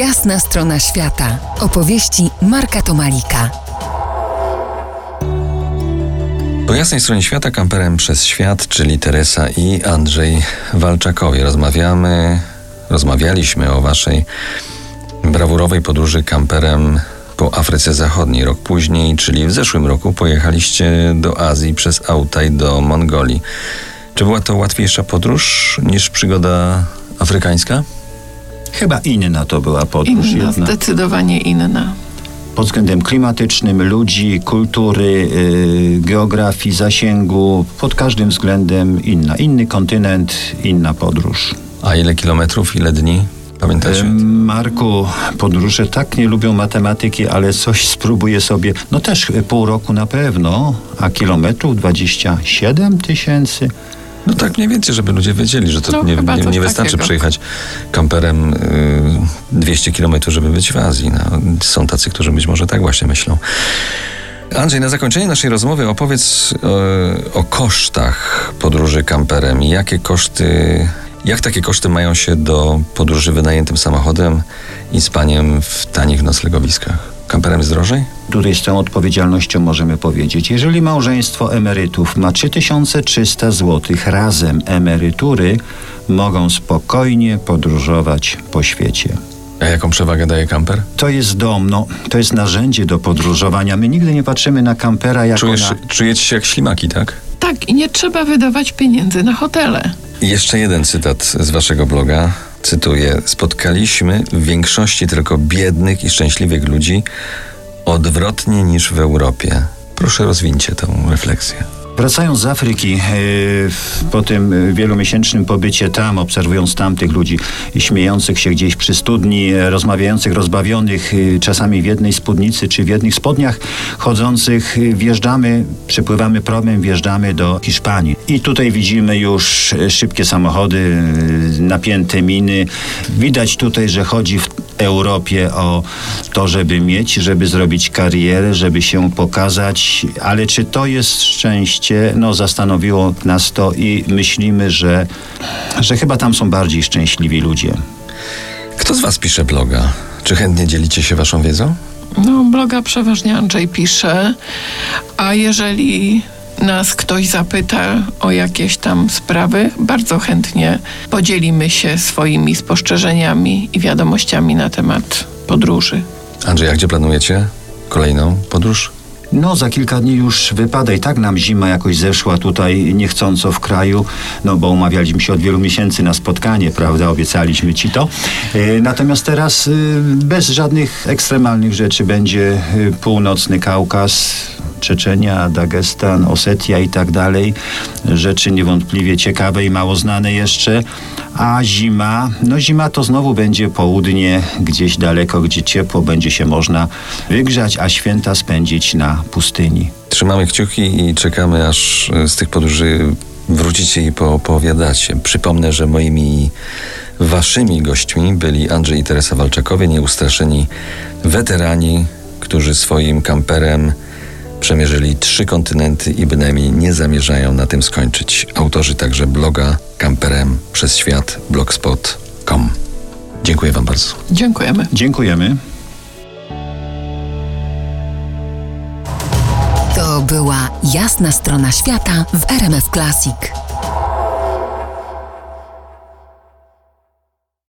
Jasna strona świata. Opowieści Marka Tomalika. Po jasnej stronie świata kamperem przez świat, czyli Teresa i Andrzej Walczakowie. Rozmawiamy, rozmawialiśmy o waszej brawurowej podróży kamperem po Afryce Zachodniej. Rok później, czyli w zeszłym roku, pojechaliście do Azji przez Autaj do Mongolii. Czy była to łatwiejsza podróż niż przygoda afrykańska? Chyba inna to była podróż Inna, jedna. zdecydowanie inna. Pod względem klimatycznym, ludzi, kultury, yy, geografii, zasięgu, pod każdym względem inna. Inny kontynent, inna podróż. A ile kilometrów, ile dni? Pamiętacie? Marku, podróże tak nie lubią matematyki, ale coś spróbuję sobie. No też pół roku na pewno, a kilometrów 27 tysięcy. No tak mniej więcej, żeby ludzie wiedzieli, że to No, nie, nie, nie wystarczy takiego. przejechać kamperem y, 200 km, żeby być w Azji. No, są tacy, którzy być może tak właśnie myślą. Andrzej, na zakończenie naszej rozmowy opowiedz y, o kosztach podróży kamperem i jakie koszty, jak takie koszty mają się do podróży wynajętym samochodem i spaniem w tanich noclegowiskach. Kamperem jest drożej? Tutaj z tą odpowiedzialnością możemy powiedzieć, jeżeli małżeństwo emerytów ma 3300 zł razem emerytury, mogą spokojnie podróżować po świecie. A jaką przewagę daje kamper? To jest dom, no, to jest narzędzie do podróżowania. My nigdy nie patrzymy na kampera jako Czujesz, na... czujecie się jak ślimaki, tak? Tak, i nie trzeba wydawać pieniędzy na hotele. I Jeszcze jeden cytat z waszego bloga. Cytuję: Spotkaliśmy w większości tylko biednych i szczęśliwych ludzi, odwrotnie niż w Europie. Proszę rozwincie tą refleksję. Wracając z Afryki, e, po tym e, wielomiesięcznym pobycie tam, obserwując tamtych ludzi śmiejących się gdzieś przy studni, rozmawiających, rozbawionych, e, czasami w jednej spódnicy czy w jednych spodniach, chodzących, wjeżdżamy, przypływamy promem, wjeżdżamy do Hiszpanii. I tutaj widzimy już szybkie samochody, napięte miny. Widać tutaj, że chodzi w Europie o to, żeby mieć, żeby zrobić karierę, żeby się pokazać, ale czy to jest szczęście? No, zastanowiło nas to i myślimy, że, że chyba tam są bardziej szczęśliwi ludzie. Kto z was pisze bloga? Czy chętnie dzielicie się waszą wiedzą? No, bloga przeważnie Andrzej pisze, a jeżeli nas ktoś zapyta o jakieś tam sprawy, bardzo chętnie podzielimy się swoimi spostrzeżeniami i wiadomościami na temat podróży. Andrzej, a gdzie planujecie kolejną podróż? No, za kilka dni już wypada i tak nam zima jakoś zeszła tutaj niechcąco w kraju, no bo umawialiśmy się od wielu miesięcy na spotkanie, prawda, obiecaliśmy ci to. E, Natomiast teraz e, bez żadnych ekstremalnych rzeczy będzie e, północny Kaukaz, Czeczenia, Dagestan, Osetia i tak dalej. Rzeczy niewątpliwie ciekawe i mało znane jeszcze. A zima, no zima to znowu będzie południe, gdzieś daleko, gdzie ciepło będzie się można wygrzać, a święta spędzić na pustyni. Trzymamy kciuki i czekamy, aż e, z tych podróży wrócicie i poopowiadacie. Przypomnę, że moimi waszymi gośćmi byli Andrzej i Teresa Walczakowie, nieustraszeni weterani, którzy swoim kamperem przemierzyli trzy kontynenty i bynajmniej nie zamierzają na tym skończyć. Autorzy także bloga kamperem przez świat blogspot.com. Dziękuję wam bardzo. Dziękujemy. Dziękujemy. To była jasna strona świata w RMF Classic.